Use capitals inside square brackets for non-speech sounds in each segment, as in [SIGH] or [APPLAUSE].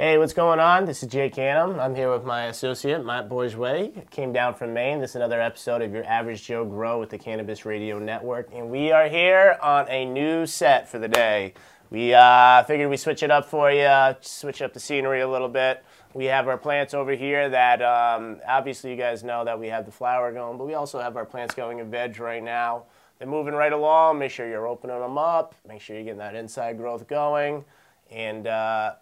Hey, what's going on? This is Jake Ganem. I'm here with my associate, Matt Bourgeois. Came down from Maine. This is another episode of your Average Joe Grow with the Cannabis Radio Network. And we are here on a new set for the day. We uh, figured we switch it up for you, switch up the scenery a little bit. We have our plants over here that um, obviously you guys know that we have the flower going, but we also have our plants going in veg right now. They're moving right along. Make sure you're opening them up. Make sure you're getting that inside growth going. And uh,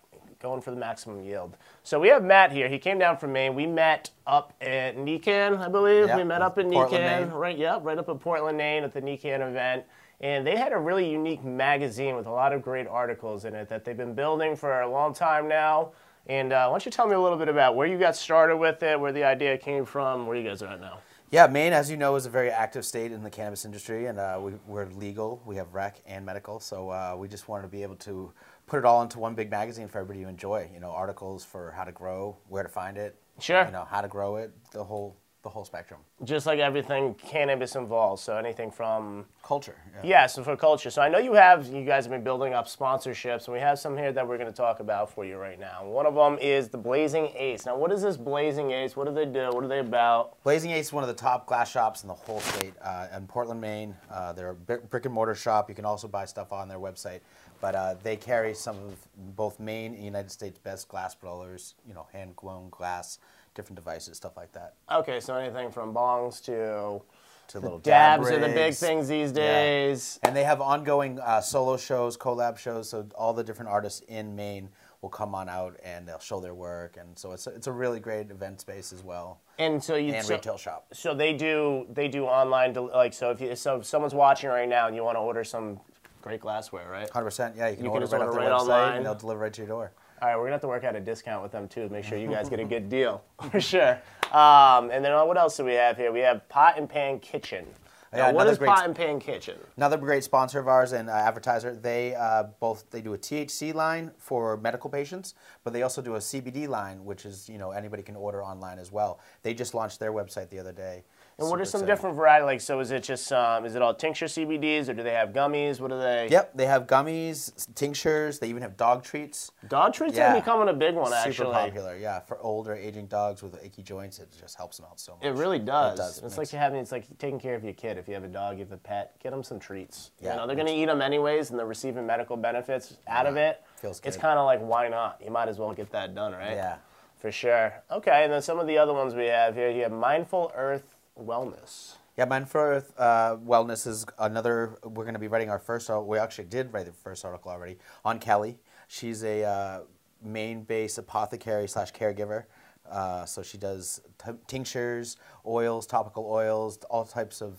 going for the maximum yield. So we have Matt here. He came down from Maine. We met up at NECANN, I believe. Yep, we met up in Portland, NECANN, Maine. right? Yeah, right up in Portland, Maine, at the NECANN event. And they had a really unique magazine with a lot of great articles in it that they've been building for a long time now. And uh, why don't you tell me a little bit about where you got started with it, where the idea came from, where you guys are at now? Yeah, Maine, as you know, is a very active state in the cannabis industry, and uh, we, we're legal. We have rec and medical, so uh, we just wanted to be able to put it all into one big magazine for everybody to enjoy. You know, articles for how to grow, where to find it, Sure. you know, how to grow it, the whole the whole spectrum. Just like everything cannabis involves. So anything from Culture. Yeah, so for culture. So I know you have, you guys have been building up sponsorships, and we have some here that we're going to talk about for you right now. One of them is the Blazing Ace. Now, what is this Blazing Ace? What do they do? What are they about? Blazing Ace is one of the top glass shops in the whole state uh, in Portland, Maine. Uh, they're a brick and mortar shop. You can also buy stuff on their website, but uh, they carry some of both Maine and United States best glass blowers. You know, hand blown glass, different devices, stuff like that. Okay, so anything from bongs to To little dabs dab are the big things these Yeah. days. And they have ongoing uh, solo shows, collab shows. So all the different artists in Maine will come on out and they'll show their work. And so it's a, it's a really great event space as well, And so you and so, retail shop. so they do they do online like so if you so if someone's watching right now and you want to order some great glassware, right? Hundred percent. Yeah, you can You order just right off order their right website, online. and they'll deliver right to your door. All right, we're gonna have to work out a discount with them too to make sure you guys get a good [LAUGHS] deal for sure. Um, and then uh, what else do we have here? We have Pot and Pan Kitchen. Now, Yeah, what another great- Pot and Pan Kitchen? Another great sponsor of ours and uh, advertiser. They uh, both they do a THC line for medical patients, but they also do a CBD line, which is you know anybody can order online as well. They just launched their website the other day. And what are some exciting. different varieties? Like, so is it just um, is it all tincture CBDs or do they have gummies? What are they? Yep, they have gummies, tinctures. They even have dog treats. Dog treats Yeah. are becoming a big one Super actually. Super popular, yeah. For older, aging dogs with achy joints, it just helps them out so much. It really does. It does. It's Makes- like you having it's like taking care of your kid. If you have a dog, you have a pet, get them some treats. Yeah, you know, they're gonna eat them anyways, and they're receiving medical benefits out of it. feels good. It's kind of like why not? You might as well get that done, right? Yeah. For sure. Okay, and then some of the other ones we have here. You have Mindful Earth Wellness. Yeah, Mindful Earth uh, Wellness is another. We're going to be writing our first. We actually did write the first article already on Kelly. She's a uh, Maine-based apothecary slash caregiver. Uh, so she does t- tinctures, oils, topical oils, all types of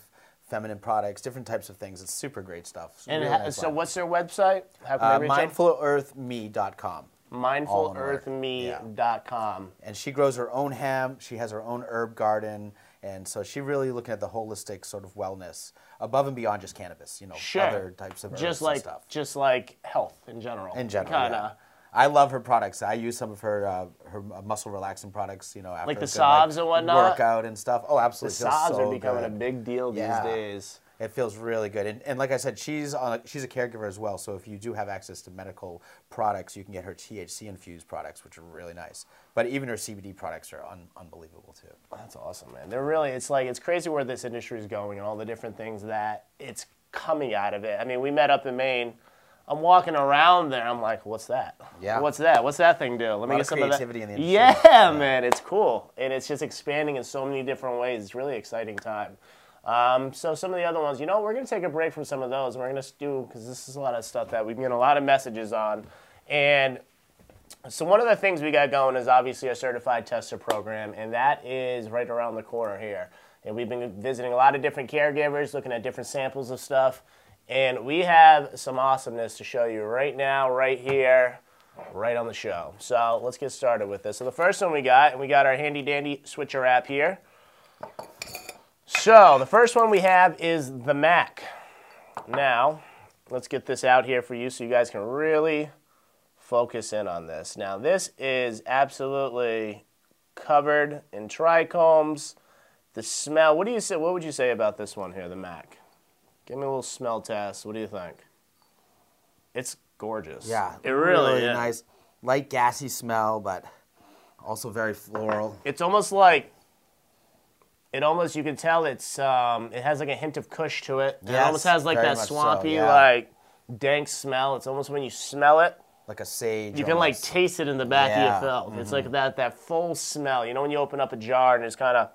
feminine products, different types of things. It's super great stuff. It's And really nice so, what's their website? How can Uh, reach them? mindfulearthme.com. in word. And she grows her own hemp. She has her own herb garden, and so she really looking at the holistic sort of wellness above and beyond just cannabis. You know, Sure. other types of Just like stuff. just like health in general. In general, Kinda. yeah. I love her products. I use some of her uh, her muscle relaxing products. You know, after Like the good, salves and whatnot? workout and stuff. Oh, absolutely. Feels sobs so are becoming good. a big deal Yeah. these days. It feels really good, and, and like I said, she's on. A, she's a caregiver as well. So if you do have access to medical products, you can get her THC infused products, which are really nice. But even her CBD products are un, unbelievable too. That's awesome, man. They're really, it's like, it's crazy where this industry is going and all the different things that it's coming out of it. I mean, we met up in Maine. I'm walking around there. I'm like, what's that? Yeah. What's that? What's that thing do? Let me lot get of some creativity of in that. the industry. yeah, Yeah. man, it's cool, and it's just expanding in so many different ways. It's really exciting time. Um, so some of the other ones, you know, we're gonna take a break from some of those. We're gonna do because this is a lot of stuff that we've been a lot of messages on, and so one of the things we got going is obviously our certified tester program, and that is right around the corner here. And we've been visiting a lot of different caregivers, looking at different samples of stuff, and we have some awesomeness to show you right now, right here, right on the show. So let's get started with this. So the first one we got, and we got our handy dandy switcher app here. So the first one we have is the Mac. Now, let's get this out here for you so you guys can really focus in on this. Now, this is absolutely covered in trichomes. The smell, what do you say? What would you say about this one here, the Mac? Give me a little smell test. What do you think? It's gorgeous. Yeah, it really, is. A nice. light gassy smell, but also very floral. It's almost like it almost you can tell it's um it has like a hint of kush to it. And it almost has like that much so, swampy yeah. like dank smell. It's almost when you smell it, Like a sage. you can like taste it in the back Yeah, of your throat. It's like that that full smell. You know when you open up a jar and it's kind of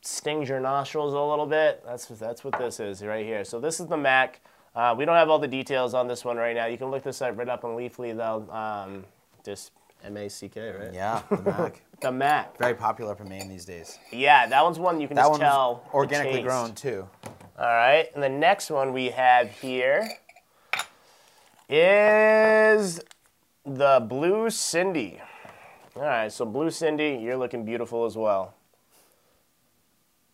stings your nostrils a little bit. That's that's what this is right here. So this is the Mac. Uh, we don't have all the details on this one right now. You can look this up right up on Leafly though. Um, just M A C K, right? Yeah, the [LAUGHS] Mac. The Mac. very popular for in Maine these days. Yeah, that one's one you can That just tell. organically grown too. All right, and the next one we have here is the Blue Cindy. All right, so Blue Cindy, you're looking beautiful as well.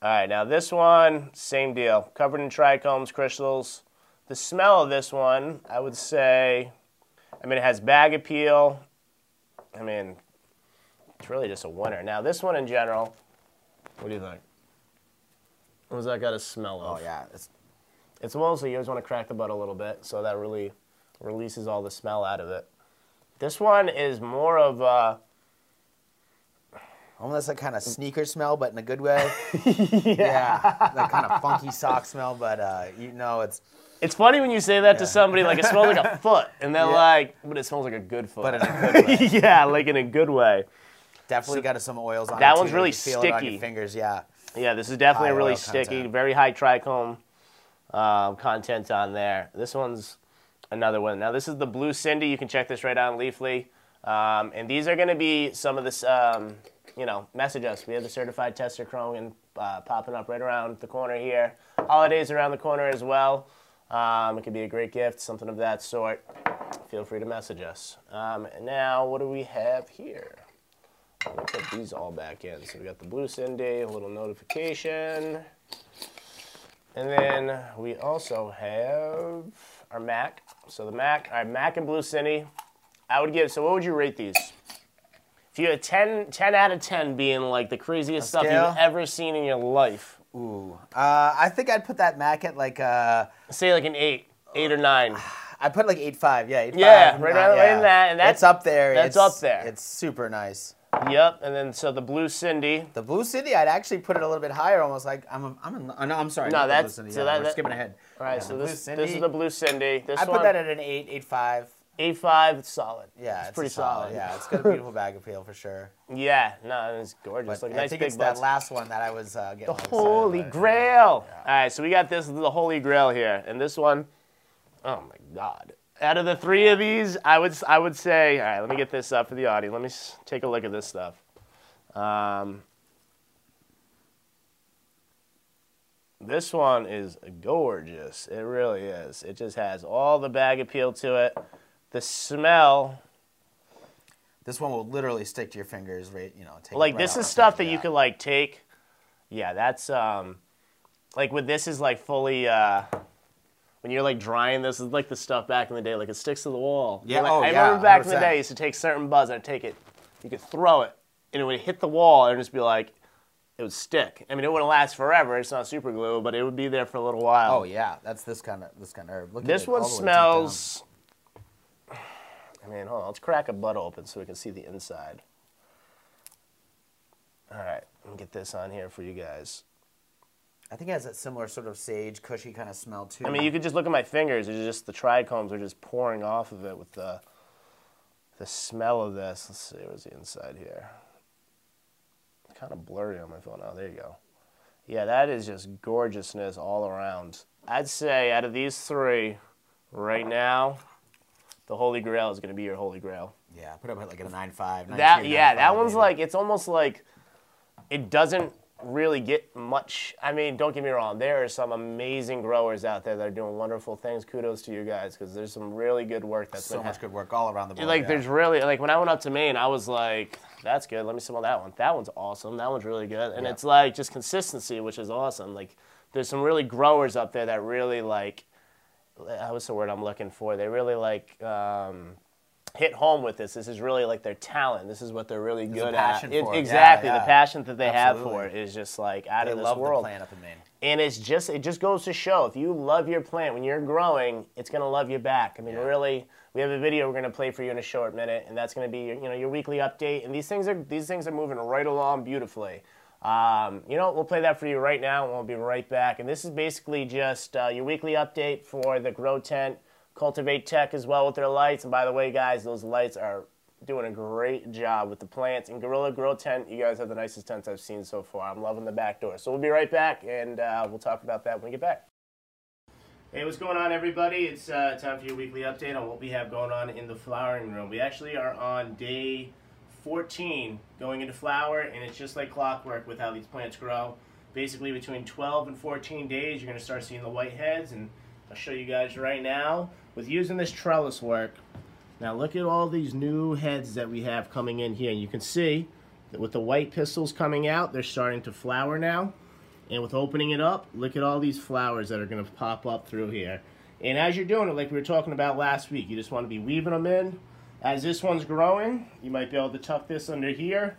All right, now this one, same deal. Covered in trichomes, crystals. The smell of this one, I would say, I mean, it has bag appeal. I mean, it's really just a winner. Now, this one in general, what do you think? What's that got a smell of? Oh yeah, it's It's mostly you always want to crack the butt a little bit, so that really releases all the smell out of it. This one is more of a almost a kind of sneaker smell, but in a good way. [LAUGHS] yeah. that kind of funky sock smell, but uh, you know it's It's funny when you say that to somebody like it smells like a [LAUGHS] foot, and they're like, "But it smells like a good foot." but in a [LAUGHS] good way. yeah, like in a good way. Definitely got some oils on that one's really it on sticky. your fingers, yeah. Yeah, this is definitely High really sticky. content. Very high trichome um, content on there. This one's another one. Now this is the Blue Cindy. You can check this right on Leafly. Um, and these are going to be some of this. Um, you know, message us. We have the certified tester Krogan uh, popping up right around the corner here. Holidays around the corner as well. Um, it could be a great gift, something of that sort. Feel free to message us. Um, now, what do we have here? We'll put these all back in. So we got the Blue Cindy, a little notification. And then we also have our Mac. So the Mac, our Mac and Blue Cindy. I would give, so what would you rate these? If you had 10, 10 out of 10 being like the craziest stuff you've ever seen in your life, Ooh. Uh, I think I'd put that Mac at like uh, say like an 8, 8 or 9. I put like eight five, yeah, eight Yeah, five, right nine, right in that, and that's- it's up there. that's it's, up there. It's super nice. Yep, and then so the Blue Cindy. The Blue City, I'd actually put it a little bit higher, almost like I'm. A, I'm. A, no, I'm sorry. No, that's- Blue City, so yeah, that- we're that- skipping ahead. All right, Yeah, so this, this is the Blue Cindy. This I one, put that at an eight, eight five. 8.5, it's solid. Yeah, it's, it's, pretty solid. solid. Yeah, it's got a [LAUGHS] beautiful bag appeal for sure. Yeah, no, it's gorgeous. But Like I nice think big it's butts. that last one that I was uh, getting. The excited Holy. Grail. All right, so we got this, the Holy Grail here, and this one, oh my God. Out of the three of these, I would I would say, all right, let me get this up for the audience. Let me take a look at this stuff. Um, this one is gorgeous. It really is. It just has all the bag appeal to it. The smell, This one will literally stick to your fingers, right? You know, take like right this is stuff that you yeah. could like take yeah that's um like with this is like fully uh when you're like drying this is like the stuff back in the day like it sticks to the wall Yeah, Like, oh, i yeah, remember back in the day I used to take certain buzz and I'd take it you could throw it and it would hit the wall and just be like it would stick i mean it wouldn't last forever it's not super glue but it would be there for a little while Oh yeah, that's this kind of this kind of herb. Look at this one smells i mean hold on let's crack a butt open so we can see the inside all right let me get this on here for you guys I think it has that similar sort of sage, cushy kind of smell too. I mean, you could just look at my fingers. It's just the trichomes are just pouring off of it with the the smell of this. Let's see, where's the inside here? It's kind of blurry on my phone. Oh, there you go. Yeah, that is just gorgeousness all around. I'd say out of these three, right now, the Holy Grail is going to be your Holy Grail. yeah, put up at like a nine five. That yeah, that one's like it's almost like it doesn't really get much. I mean, don't get me wrong. There are some amazing growers out there that are doing wonderful things. Kudos to you guys because there's some really good work that's so been much hap- good work all around the board. Like yeah. there's really like when I went up to Maine, I was like, "That's good. Let me smell that one. That one's awesome. That one's really good." And Yeah. it's like just consistency, which is awesome. Like there's some really growers up there that really like. Uh, What's the word I'm looking for? They really like. Um, hit home with this. This is really like their talent. This is what they're really There's good at. It- it. Yeah, exactly, yeah. the passion that they have for it is just like out They of this love world. the plant up in Maine. And it's just it just goes to show if you love your plant when you're growing, it's gonna love you back. I mean, Yeah. really, we have a video we're gonna play for you in a short minute, and that's gonna be your, you know your weekly update. And these things are these things are moving right along beautifully. Um, you know, we'll play that for you right now, and we'll be right back. And this is basically just uh, your weekly update for the Grow Tent, Cultivate Tech as well with their lights. And by the way, guys, those lights are doing a great job with the plants. And Gorilla Grow Tent, you guys have the nicest tents I've seen so far. I'm loving the back door. So we'll be right back, and uh, we'll talk about that when we get back. Hey, what's going on, everybody? It's uh, time for your weekly update on what we have going on in the flowering room. We actually are on day 14 going into flower, and it's just like clockwork with how these plants grow. Basically, between 12 and 14 days, you're going to start seeing the white heads, and I'll show you guys right now with using this trellis work. Now, look at all these new heads that we have coming in here. You can see that with the white pistils coming out, they're starting to flower now. And with opening it up, look at all these flowers that are going to pop up through here. And as you're doing it, like we were talking about last week, you just want to be weaving them in. As this one's growing, you might be able to tuck this under here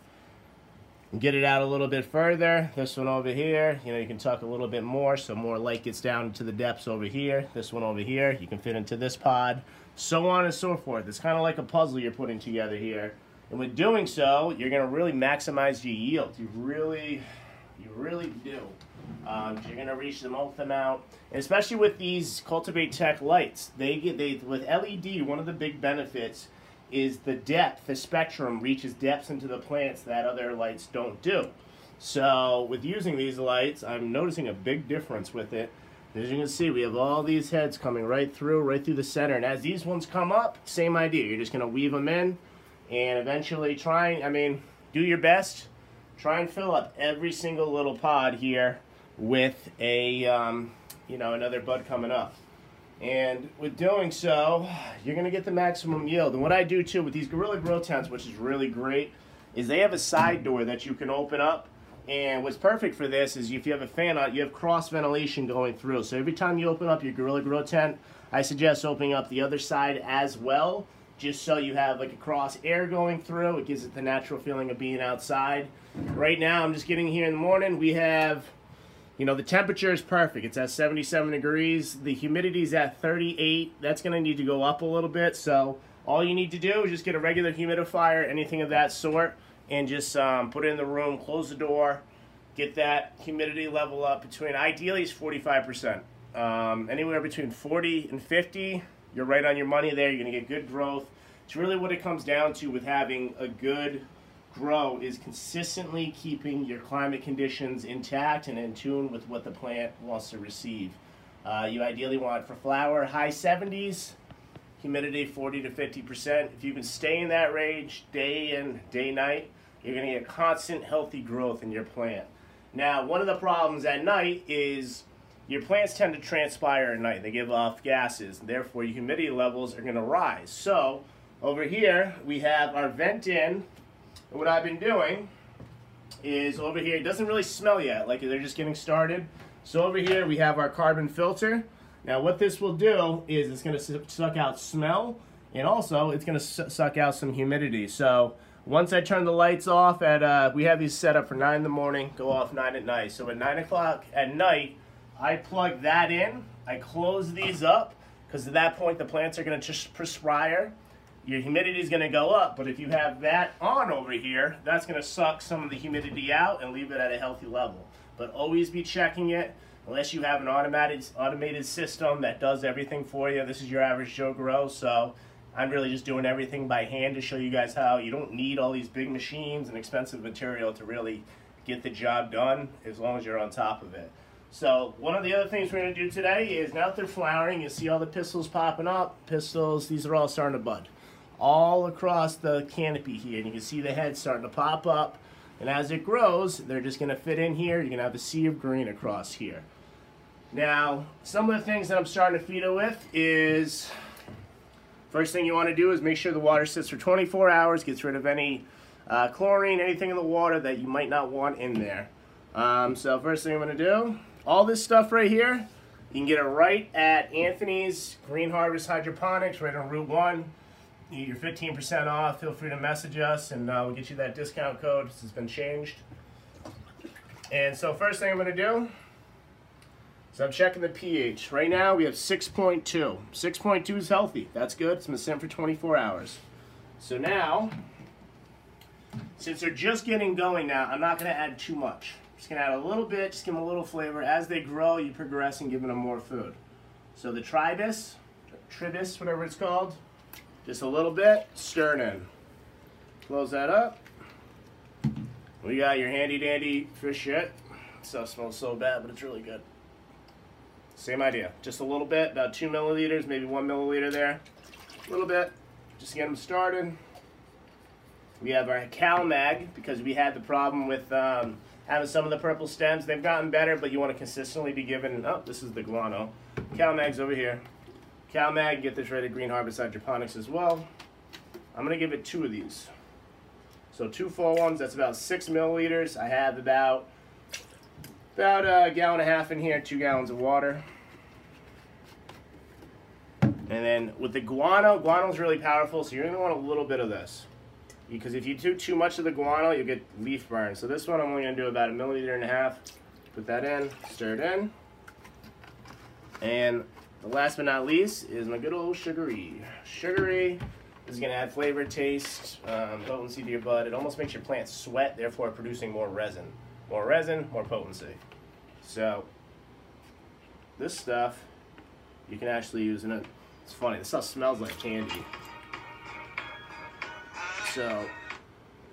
and get it out a little bit further. This one over here, you know, you can tuck a little bit more so more light gets down to the depths over here. This one over here, you can fit into this pod, so on and so forth. It's kind of like a puzzle you're putting together here. And with doing so, you're to really maximize your yield. You really, you really do. Um, you're to reach the most amount, and especially with these Cultivate Tech lights. They get they with LED. One of the big benefits is the depth. The spectrum reaches depths into the plants that other lights don't do. So with using these lights, I'm noticing a big difference with it. As you can see, we have all these heads coming right through, right through the center. And as these ones come up, same idea. You're just going to weave them in and eventually try, I mean, do your best. Try and fill up every single little pod here with a, um, you know, another bud coming up. And with doing so, you're to get the maximum yield. And what I do too with these Gorilla Grow Tents, which is really great, is they have a side door that you can open up. And what's perfect for this is if you have a fan on, you have cross ventilation going through. So every time you open up your Gorilla Grow Tent, I suggest opening up the other side as well, just so you have like a cross air going through. It gives it the natural feeling of being outside. Right now, I'm just getting here in the morning. We have you know, the temperature is perfect. It's at 77 degrees. The humidity is at 38. That's going to need to go up a little bit. So all you need to do is just get a regular humidifier, anything of that sort, and just um, put it in the room, close the door, get that humidity level up between, ideally, it's 45%. Um, anywhere between 40 and 50, you're right on your money there. You're going to get good growth. It's really what it comes down to with having a good grow is consistently keeping your climate conditions intact and in tune with what the plant wants to receive. Uh, you ideally want for flower high 70s, humidity 40 to 50 percent. If you can stay in that range day in, day night, you're going to get constant healthy growth in your plant. Now, one of the problems at night is your plants tend to transpire at night. They give off gases, therefore your humidity levels are going to rise. So, over here we have our vent in. What I've been doing is over here, it doesn't really smell yet, like they're just getting started. So over here we have our carbon filter. Now what this will do is it's going to suck out smell and also it's going to suck out some humidity. So once I turn the lights off at, uh, we have these set up for 9 in the morning, go off 9 at night. So at 9 o'clock at night, I plug that in, I close these up, because at that point the plants are going to just perspire. Your humidity is going to go up, but if you have that on over here, that's going to suck some of the humidity out and leave it at a healthy level. But always be checking it, unless you have an automated automated system that does everything for you. This is your average Joe Grow, so I'm really just doing everything by hand to show you guys how you don't need all these big machines and expensive material to really get the job done as long as you're on top of it. So one of the other things we're going to do today is now that they're flowering, you see all the pistils popping up. Pistils, these are all starting to bud. All across the canopy here. And you can see the head starting to pop up. And as it grows, they're just going to fit in here. You're going to have a sea of green across here. Now, some of the things that I'm starting to feed it with is First thing you want to do is make sure the water sits for 24 hours, gets rid of any uh, chlorine, anything in the water that you might not want in there. Um, so first thing I'm going to do, all this stuff right here, you can get it right at Anthony's Green Harvest Hydroponics right on Route 1. You get your 15% off. Feel free to message us and uh, we'll get you that discount code. This has been changed. And so first thing I'm going to do is I'm checking the pH. Right now we have 6.2. 6.2 is healthy. That's good. It's been sitting for 24 hours. So now, since they're just getting going now, I'm not going to add too much. Just going to add a little bit, just give them a little flavor. As they grow, you progress and giving them more food. So the tribus, tribus, whatever it's called, just a little bit, stir it in. Close that up. We got your handy dandy fish shit. Stuff smells so bad, but it's really good. Same idea. Just a little bit, about two milliliters, maybe one milliliter there. A little bit, just to get them started. We have our CalMag because we had the problem with um, having some of the purple stems. They've gotten better, but you want to consistently be given. Oh, this is the guano. CalMag's over here. CalMag, get this at Green Harvest Hydroponics as well. I'm to give it two of these. So two full ones, that's about six milliliters. I have about about a gallon and a half in here, two gallons of water. And then with the guano, guano is really powerful, so you're gonna want a little bit of this. Because if you do too much of the guano, you'll get leaf burn. So this one I'm only gonna do about a milliliter and a half. Put that in, stir it in. And last but not least is my good old sugary. Sugary is gonna add flavor, taste, um, potency to your bud. It almost makes your plant sweat, therefore producing more resin. More resin, more potency. So, this stuff, you can actually use in it. It's funny, this stuff smells like candy. So,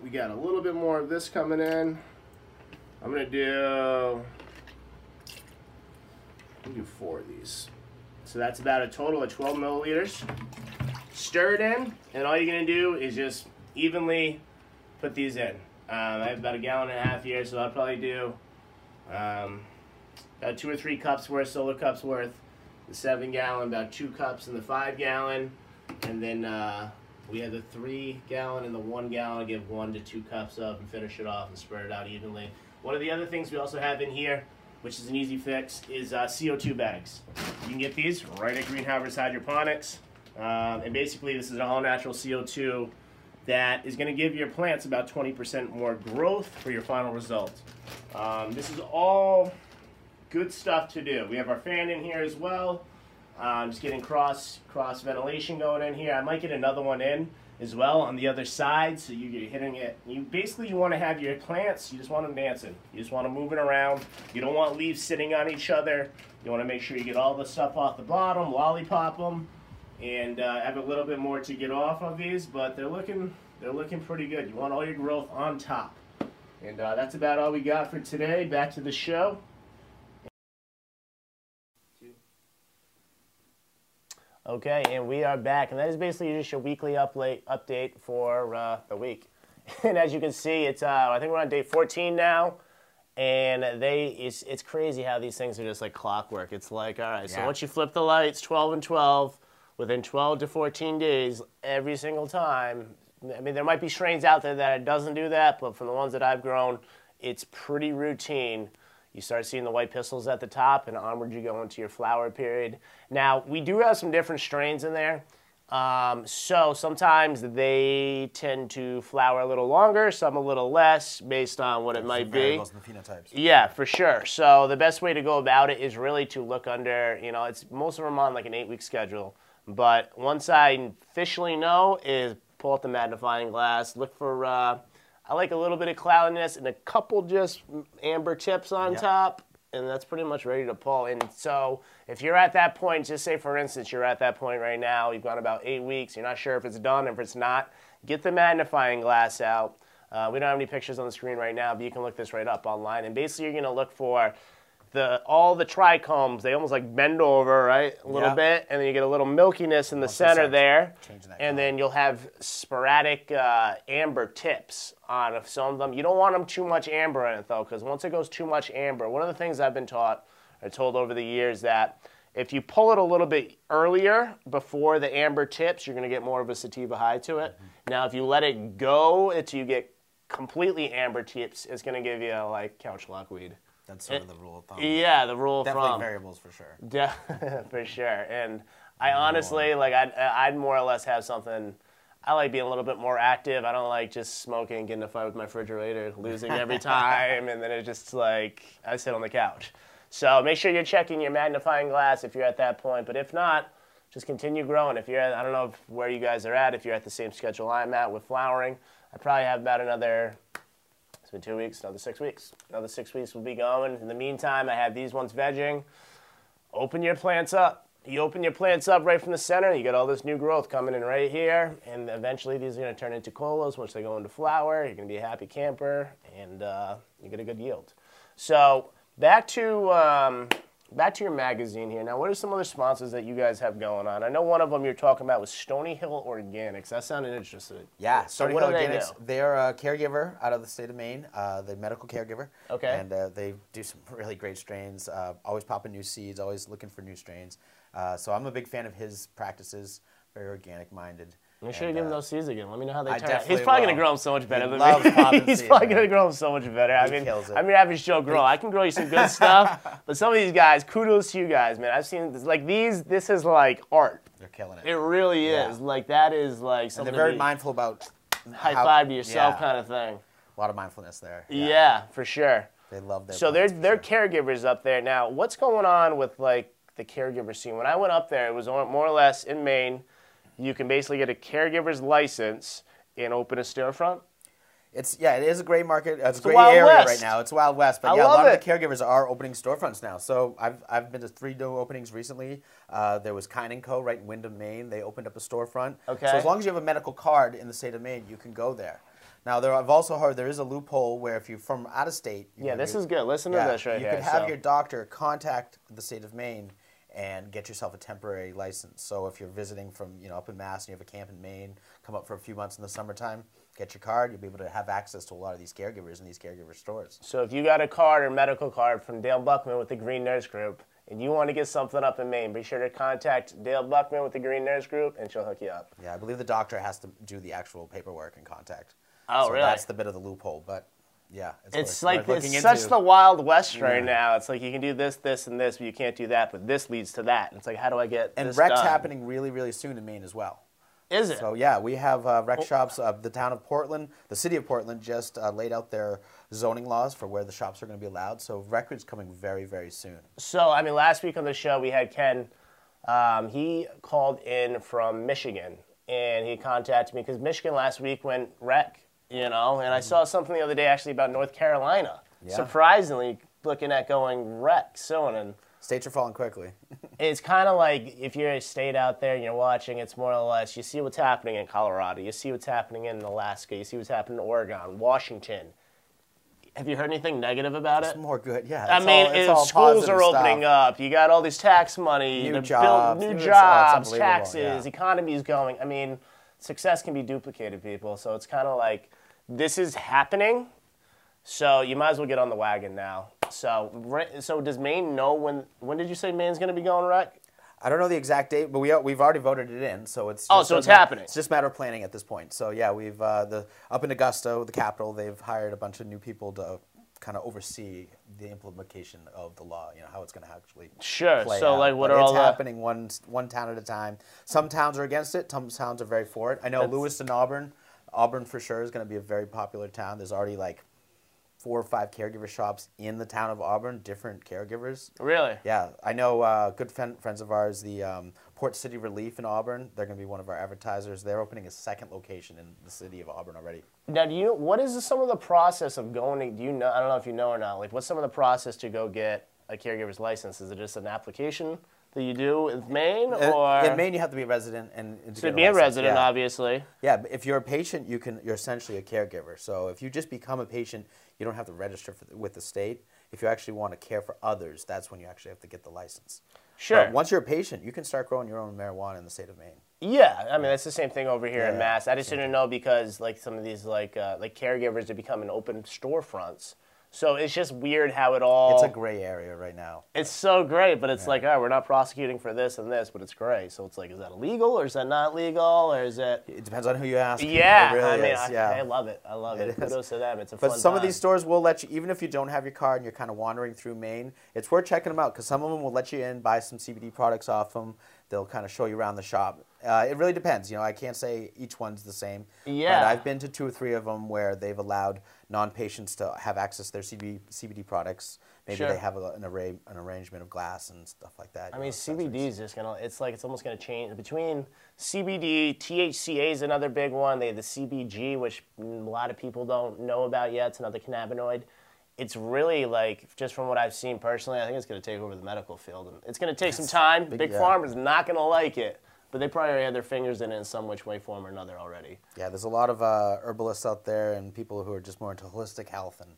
we got a little bit more of this coming in. I'm gonna do, I'm gonna do four of these. So that's about a total of 12 milliliters. Stir it in, and all you're gonna do is just evenly put these in. Um, I have about a gallon and a half here, so I'll probably do um, about two or three cups worth, solar cups worth. The seven gallon, about two cups in the five gallon, and then uh, we have the three gallon and the one gallon. Give one to two cups of and finish it off and spread it out evenly. One of the other things we also have in here, which is an easy fix, is uh, CO2 bags. You can get these right at Green Harvest Hydroponics, um, and basically this is all natural CO2 that is going to give your plants about 20% more growth for your final result. Um, this is all good stuff to do. We have our fan in here as well. I'm just getting cross cross ventilation going in here. I might get another one in as well on the other side, so you're hitting it. You basically you want to have your plants. You just want them dancing. You just want them moving around. You don't want leaves sitting on each other. You want to make sure you get all the stuff off the bottom, lollipop them and uh, have a little bit more to get off of these, but they're looking they're looking pretty good. You want all your growth on top. And uh, that's about all we got for today. Back to the show. Okay, and we are back, and that is basically just your weekly update update for uh, the week. [LAUGHS] And as you can see, it's uh, I think we're on day 14 now, and they it's it's crazy how these things are just like clockwork. It's like all right, so once you flip the lights, 12 and 12, within 12 to 14 days, every single time. I mean, there might be strains out there that it doesn't do that, but from the ones that I've grown, it's pretty routine. You start seeing the white pistils at the top, and onward you go into your flower period. Now, we do have some different strains in there. Um, so sometimes they tend to flower a little longer, some a little less, based on what it might be. Variables in the phenotypes. Yeah, for sure. So the best way to go about it is really to look under, you know, it's most of them on like an eight week schedule. But once I officially know is pull out the magnifying glass, look for, uh, I like a little bit of cloudiness and a couple just amber tips on Yep. top, and that's pretty much ready to pull. And so if you're at that point, just say for instance, you're at that point right now, you've gone about eight weeks, you're not sure if it's done, if it's not, get the magnifying glass out. Uh, we don't have any pictures on the screen right now, but you can look this right up online. And basically, you're going to look for the all the trichomes. They almost like bend over, right, a little Yeah. bit, and then you get a little milkiness in the Once center there, and color. then you'll have sporadic uh, amber tips on some of them. You don't want them too much amber in it though, because once it goes too much amber, one of the things I've been taught or told over the years that if you pull it a little bit earlier before the amber tips, you're going to get more of a sativa high to it. Mm-hmm. Now, if you let it go until you get completely amber tips, it's going to give you like couch lockweed. That's eh, sort of the rule of thumb. Yeah, the rule of Definitely variables for sure. [LAUGHS] Yeah, for sure. And I honestly like I'd I'd more or less have something. I like being a little bit more active. I don't like just smoking, getting in a fight with my refrigerator, losing every [LAUGHS] time, and then it's just like I sit on the couch. So make sure you're checking your magnifying glass if you're at that point. But if not, just continue growing. If you're at, I don't know if, where you guys are at, if you're at the same schedule I'm at with flowering, I probably have about another, it's two weeks, another six weeks. Another six weeks will be going. In the meantime, I have these ones vegging. Open your plants up. You open your plants up right from the center, you get all this new growth coming in right here, and eventually these are going to turn into colas. Once they go into flower, you're going to be a happy camper, and uh, you get a good yield. So back to um, back to your magazine here. Now, what are some other sponsors that you guys have going on? I know one of them you're talking about was Stony Hill Organics. That sounded interesting. Yeah, So Stony what Hill do they Organics. They're a caregiver out of the state of Maine, uh, the medical caregiver. Okay. And uh, they do some really great strains. Uh, always popping new seeds. Always looking for new strains. Uh, so I'm a big fan of his practices. Very organic minded. Make sure you give him uh, those seeds again. Let me know how they I turn out. He's probably going to grow them so much better He than me. popping [LAUGHS] He's seeds, probably going to grow them so much better. I He mean, kills it. I'm your average Joe grower. I can grow you some good stuff, [LAUGHS] but some of these guys, kudos to you guys, man. I've seen like these. This is like art. They're killing it. It really Yeah. is. Like that is like something. and they're very mindful about high how- five to yourself yeah, kind of thing. A lot of mindfulness there. Yeah, for sure. They love their. So they're they're sure. caregivers up there now. What's going on with like the caregiver scene? When I went up there, it was more or less in Maine. You can basically get a caregiver's license and open a storefront. It's yeah, it is a great market. It's, a great area West. right now. It's Wild West, but I yeah, a lot of the caregivers are opening storefronts now. So I've I've been to three new openings recently. Uh, there was Kine and Co. right in Windham, Maine. They opened up a storefront. Okay. So as long as you have a medical card in the state of Maine, you can go there. Now there, I've also heard there is a loophole where if you're from out of state, you Yeah, this you- is good. Listen yeah, to this right you here. could have so- your doctor contact the state of Maine and get yourself a temporary license. So if you're visiting from you know up in Mass and you have a camp in Maine, come up for a few months in the summertime, get your card. You'll be able to have access to a lot of these caregivers in these caregiver stores. So if you got a card or medical card from Dale Buckman with the Green Nurse Group, and you want to get something up in Maine, be sure to contact Dale Buckman with the Green Nurse Group, and she'll hook you up. Yeah, I believe the doctor has to do the actual paperwork and contact. Oh, so really? That's the bit of the loophole, but yeah, it's, It's like it's looking such the wild west right Yeah. now. It's like you can do this, this, and this, but you can't do that. But this leads to that. And it's like how do I get and rec's done? happening really, really soon in Maine as well. Is it? So yeah, we have uh, rec shops. Uh, the town of Portland, the city of Portland, just uh, laid out their zoning laws for where the shops are going to be allowed. So rec is coming very, very soon. So, I mean, last week on the show we had Ken. Um, he called in from Michigan, and he contacted me because Michigan last week went wreck, you know. And I saw something the other day actually about North Carolina. Yeah. Surprisingly, looking at going wreck soon, and States are falling quickly. [LAUGHS] it's kind of like if you're a state out there and you're watching, it's more or less you see what's happening in Colorado, you see what's happening in Alaska, you see what's happening in Oregon, Washington. Have you heard anything negative about It's it? more good. Yeah. I mean, all, it's it- all schools are opening stuff. up. You got all these tax money, New jobs. new It's- oh, it's jobs, taxes, yeah. economy's going. I mean, success can be duplicated, people. So it's kind of like this is happening. So you might as well get on the wagon now. So, so does Maine know when? When did you say Maine's going to be going wreck? I don't know the exact date, but we we've already voted it in, so it's Oh, so it's happening. It's just a matter of planning at this point. So yeah, we've uh, the up in Augusta, the capital, they've hired a bunch of new people to kind of oversee the implementation of the law. You know how it's going to actually Sure. play So, out. like, what But are it's all the- happening one one town at a time. Some towns are against it. Some towns are very for it. I know That's- Lewiston, Auburn. Auburn for sure is going to be a very popular town. There's already like four or five caregiver shops in the town of Auburn, different caregivers. Really? Yeah, I know uh, good fen- friends of ours, the um, Port City Relief in Auburn. They're going to be one of our advertisers. They're opening a second location in the city of Auburn already. Now, do you? What is some of the process of going? To, do you know? I don't know if you know or not. Like, what's some of the process to go get a caregiver's license? Is it just an application that you do in Maine, Uh, or in Maine, you have to be a resident and, and to be a resident, yeah. obviously? Yeah, but if you're a patient, you can. You're essentially a caregiver. So if you just become a patient, you don't have to register for the, with the state. If you actually want to care for others, that's when you actually have to get the license. Sure. But once you're a patient, you can start growing your own marijuana in the state of Maine. Yeah, I mean that's the same thing over here in Mass. I just didn't know because like some of these like uh, like caregivers are becoming open storefronts. So it's just weird how it all. It's a gray area right now. It's so great, but it's like, oh, we're not prosecuting for this and this, but it's gray. So it's like, is that illegal or is that not legal or is it? It depends on who you ask. Yeah, it really I mean. I, yeah. I love it. I love it. It. Kudos to them. It's a But some of these stores will let you, even if you don't have your card and you're kind of wandering through Maine, it's worth checking them out because some of them will let you in, buy some CBD products off them. They'll kind of show you around the shop Uh, it really depends. You know, I can't say each one's the same. Yeah. But I've been to two or three of them where they've allowed non-patients to have access to their CBD, CBD products. Maybe Sure. they have a, an array, an arrangement of glass and stuff like that. I mean, know, CBD is just gonna. It's like it's almost gonna change between CBD, THCA is another big one. They have the CBG, which a lot of people don't know about yet. It's another cannabinoid. It's really like just from what I've seen personally, I think it's gonna take over the medical field. And It's gonna take some time. Big, yeah. Pharma's not gonna like it, but they probably already had their fingers in it in some which way, form, or another already. Yeah, there's a lot of uh, herbalists out there and people who are just more into holistic health and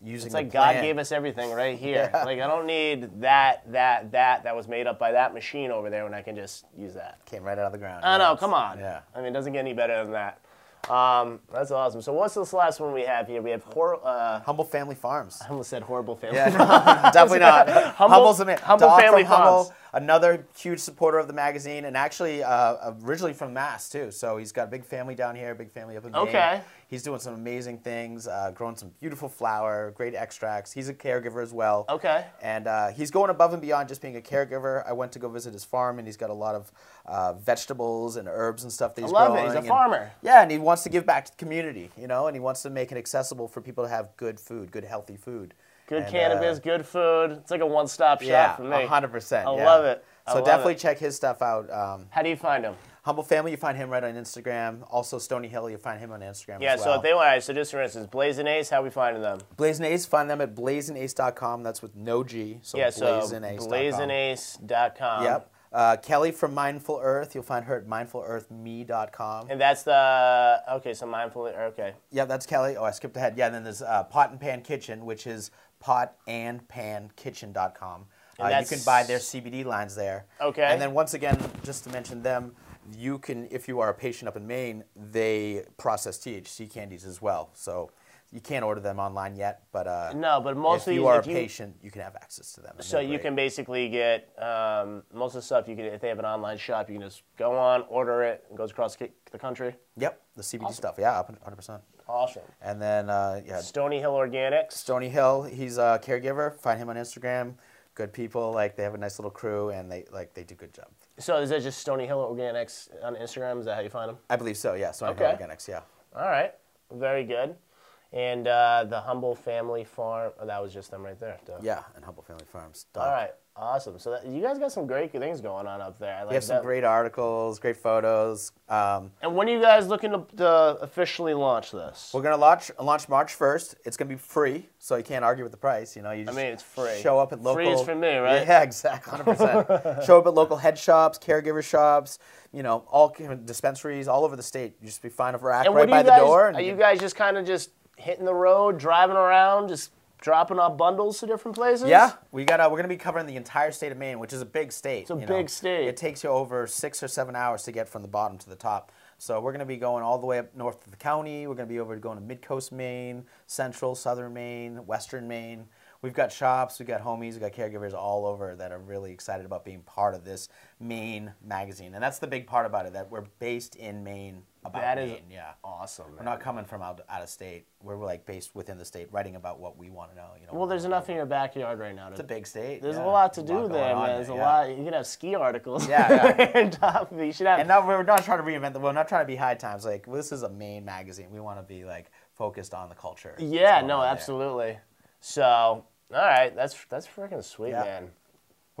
using. It's like God gave us everything right [LAUGHS] here. Yeah. Like I don't need that, that, that that was made up by that machine over there when I can just use that. Came right out of the ground. I know, come on. Yeah. I mean, it doesn't get any better than that. Um, that's awesome. So what's this last one we have here? We have hor- uh, Humble Family Farms. I almost said horrible family. Yeah, no, [LAUGHS] definitely not. Humble- Humble's a Humble dog Family Humble, Farms. another huge supporter of the magazine, and actually uh, originally from Mass too. So he's got a big family down here, big family up in Maine. Okay. He's doing some amazing things, uh, growing some beautiful flower, great extracts. He's a caregiver as well. Okay. And uh, he's going above and beyond just being a caregiver. I went to go visit his farm, and he's got a lot of uh, vegetables and herbs and stuff that he's love it. He's a and- farmer. yeah, and he wants to give back to the community, you know, and he wants to make it accessible for people to have good food, good healthy food. Good And, uh, cannabis, good food. It's like a one-stop shop yeah, for me. hundred percent. I yeah. love it. I So love definitely it. check his stuff out. Um, How do you find them? Humble Family, you find him right on Instagram. Also Stony Hill, you find him on Instagram Yeah. as So well. if they want, so just for instance, Blazing Ace, how we finding them? Blazing Ace, find them at blazinace.com. That's with no G. So yeah. So blazinace.com. Yep. Uh, Kelly from Mindful Earth, you'll find her at mindfulearthme.com. And that's the okay. So mindful. Earth okay. Yeah, that's Kelly. Oh, I skipped ahead. Yeah, and then there's uh, Pot and Pan Kitchen, which is potandpankitchen.com. Uh, you can buy their CBD lines there. Okay. And then once again, just to mention them, you can, if you are a patient up in Maine, they process THC candies as well. So you can't order them online yet, but uh, No, but mostly if you are if a you- patient, you can have access to them. So you can basically get um, most of the stuff you can if they have an online shop, you can just go on, order it, and it goes across the country. Yep, the CBD stuff. Yeah, 100%. Awesome. And then, uh, yeah, Stony Hill Organics. Stony Hill, he's a caregiver. Find him on Instagram. Good people, like they have a nice little crew, and they like they do good job. So is that just Stony Hill Organics on Instagram? Is that how you find them? I believe so. Yeah, Stony Hill Okay. Organics. Yeah. All right, very good. And uh, the Humble Family Farm. Oh, that was just them right there. Duh. Yeah, and Humble Family Farms. Duh. All right, awesome. So that, you guys got some great things going on up there. I We like have some that. great articles, great photos. Um, And when are you guys looking to, to officially launch this? we're gonna launch launch March first. It's gonna be free, so you can't argue with the price. You know, you just mean, it's free. Show up at local. Free is for me, right? Yeah, [LAUGHS] exactly, hundred percent. [LAUGHS] Show up at local head shops, caregiver shops. You know, all dispensaries all over the state. You just be find a rack And right by you the door. And are you guys just kind of just hitting the road, driving around, just dropping off bundles to different places? Yeah, we got. Uh, we're to be covering the entire state of Maine, which is a big state. It's a big state. It takes you over six or seven hours to get from the bottom to the top. So we're to be going all the way up north of the county. We're to be over going to mid coast Maine, central, southern Maine, western Maine. We've got shops, we've got homies, we've got caregivers all over that are really excited about being part of this Maine magazine, and that's the big part about it that we're based in Maine about That is Maine. Yeah. awesome. We're not coming from out, out of state. We're like based within the state, writing about what we want to know. You know. Well, there's enough in your backyard right now. To, It's a big state. there's yeah. a lot to There's do there, man. There's a lot. You can have ski articles. Yeah, yeah. [LAUGHS] top, you uh, should have. And now we're not trying to reinvent the. We're not trying to be high times. Like this is a Maine magazine. We want to be like focused on the culture. yeah, no, on there. absolutely. So, all right, that's that's freaking sweet, Yeah. man.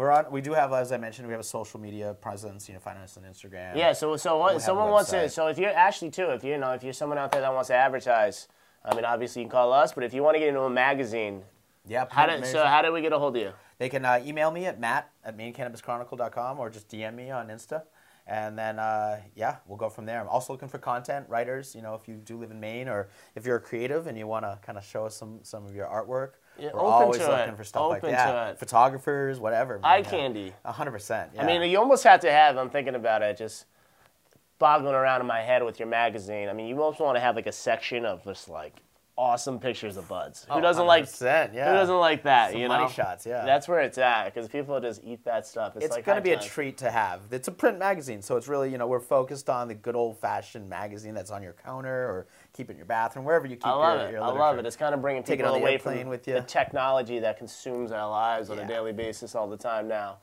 We're on. We do have, as I mentioned, we have a social media presence. You know, find us on Instagram. Yeah. So, so what? Someone wants to. So, if you're actually too, if you know, if you're someone out there that wants to advertise, I mean, obviously you can call us. But if you want to get into a magazine, Yeah. how did so how do we get a hold of you? They can uh, email me at matt at mainecannabischronicle.com or just DM me on Insta. And then, uh, yeah, we'll go from there. I'm also looking for content writers. You know, if you do live in Maine or if you're a creative and you want to kind of show us some, some of your artwork, Yeah, we're open always to looking it. for stuff like Open to that. it. Photographers, whatever. Eye man, yeah. candy. Hundred percent. I mean, you almost have to have. I'm thinking about it, just boggling around in my head with your magazine. I mean, you almost want to have like a section of just like awesome pictures of buds. Who Oh, doesn't like? 100%, yeah. Who doesn't like that? Some you money know, shots, yeah. That's where it's at because people just eat that stuff. It's, it's like going to high be a time. treat to have. It's a print magazine, so it's really, you know, we're focused on the good old fashioned magazine that's on your counter or keep it in your bathroom, wherever you keep I love your, it. your I love literature. it. It's kind of bringing Take it people on the away from airplane with you. the technology that consumes our lives on a Yeah. daily basis all the time now.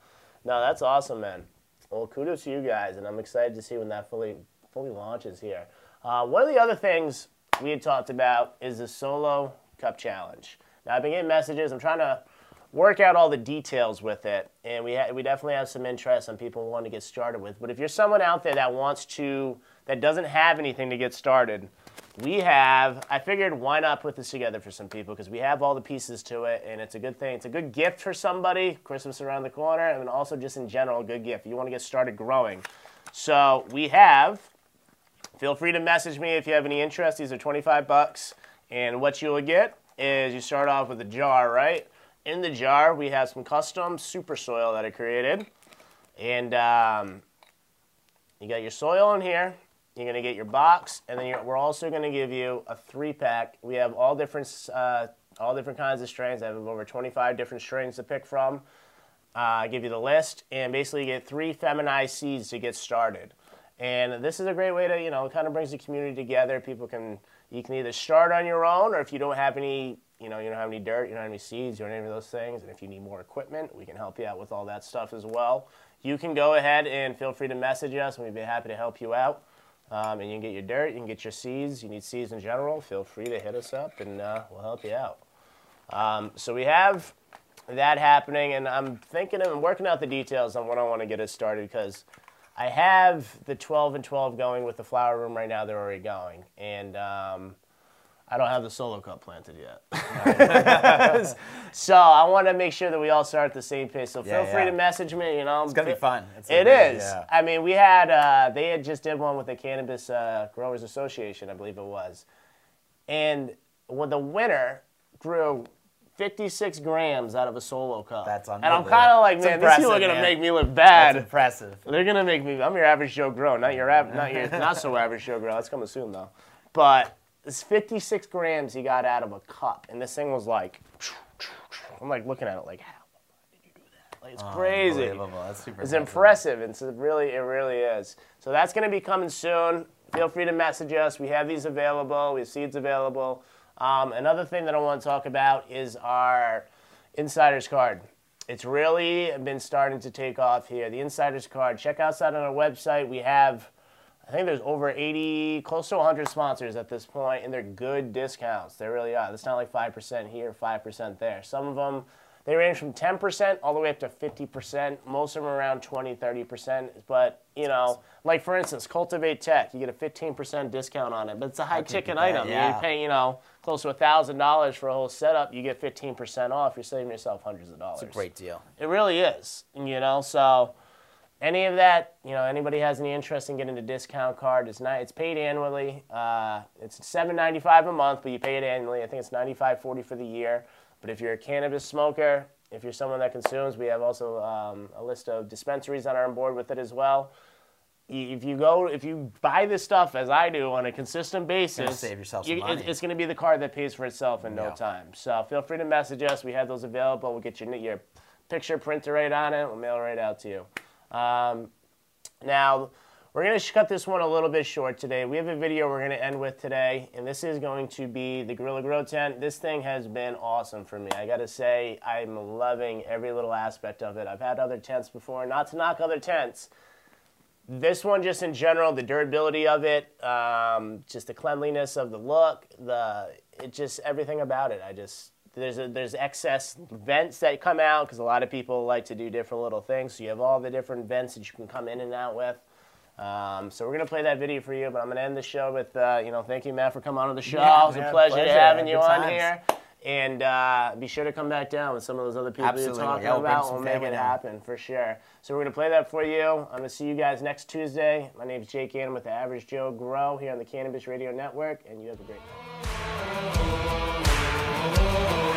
No, that's awesome, man. Well, kudos to you guys, and I'm excited to see when that fully fully launches here. Uh, one of the other things we had talked about is the Solo Cup Challenge. Now, I've been getting messages. I'm trying to work out all the details with it, and we we definitely have some interest on people want to get started with. But if you're someone out there that wants to that doesn't have anything to get started, we have. I figured why not put this together for some people because we have all the pieces to it, and it's a good thing. It's a good gift for somebody. Christmas around the corner, and also just in general, a good gift. You want to get started growing. So we have. Feel free to message me if you have any interest. These are 25 bucks, and what you'll get is you start off with a jar, right? In the jar, we have some custom super soil that I created, and um, you got your soil in here. You're gonna get your box, and then we're also gonna give you a three pack. We have all different, uh, all different kinds of strains. I have over 25 different strains to pick from. Uh, I give you the list, and basically you get three feminized seeds to get started. And this is a great way to, you know, kind of brings the community together. People can, you can either start on your own, or if you don't have any, you know, you don't have any dirt, you don't have any seeds, you don't have any of those things, and if you need more equipment, we can help you out with all that stuff as well. You can go ahead and feel free to message us, and we'd be happy to help you out. Um, and you can get your dirt, you can get your seeds. You need seeds in general. Feel free to hit us up, and uh, we'll help you out. Um, so we have that happening, and I'm thinking and working out the details on when I want to get it started because I have the 12 and 12 going with the flower room right now. They're already going, and um, I don't have the solo cup planted yet. [LAUGHS] so I want to make sure that we all start at the same pace. So feel Yeah, free yeah. to message me. You know, It's gonna be fun. It's It is. yeah. I mean, we had uh, they had just did one with the Cannabis uh, Growers Association, I believe it was, and when the winner grew 56 grams out of a solo cup. That's unbelievable. And I'm kind of like, man, these people are gonna man. make me look That's bad. impressive. They're gonna make me. I'm your average Joe Grow, not your av- not your not so average Joe Grow. That's coming soon though. But it's 56 grams he got out of a cup, and this thing was like, I'm like looking at it like, how did you do that? Like it's crazy. Unbelievable. That's super It's impressive. impressive. It really, it really is. So that's going to be coming soon. Feel free to message us. We have these available. We have seeds available. Um, another thing that I want to talk about is our insider's card. It's really been starting to take off here. The insider's card. Check us out on our website. We have, I think there's over 80, close to 100 sponsors at this point, and they're good discounts. They really are. It's not like 5% here, 5% there. Some of them, they range from 10% all the way up to 50%. Most of them are around 20, 30%. But, you know, like for instance, Cultivate Tech, you get a 15% discount on it, but it's a high ticket item. yeah. You pay, you know, close to $1,000 for a whole setup, you get 15% off. You're saving yourself hundreds of dollars. It's a great deal. It really is, you know. So, any of that, you know, anybody has any interest in getting a discount card, it's not. It's paid annually. Uh, it's seven ninety five a month, but you pay it annually. I think it's ninety five forty for the year. But if you're a cannabis smoker, if you're someone that consumes, we have also um, a list of dispensaries that are on board with it as well. If you go, if you buy this stuff as I do on a consistent basis, save yourself some you- money. it's going to be the card that pays for itself in no time. So feel free to message us. We have those available. We'll get your your picture printed right on it. We'll mail it right out to you. Um, now, we're going to cut this one a little bit short today. We have a video we're going to end with today, and this is going to be the Gorilla Grow tent. This thing has been awesome for me. I got to say, I'm loving every little aspect of it. I've had other tents before, not to knock other tents. This one, just in general, the durability of it, um, just the cleanliness of the look, the it just everything about it. I just there's a, there's excess vents that come out because a lot of people like to do different little things. So you have all the different vents that you can come in and out with. Um, so we're gonna play that video for you, but I'm gonna end the show with uh, you know thank you Matt for coming on to the show. Yeah, it was a pleasure, pleasure. having you on times. here. And uh, be sure to come back down with some of those other people you're talking yeah, about. We'll make it happen for sure. So we're going to play that for you. I'm going to see you guys next Tuesday. My name is Jake Ganem with the Average Joe Grow here on the Cannabis Radio Network, and you have a great night.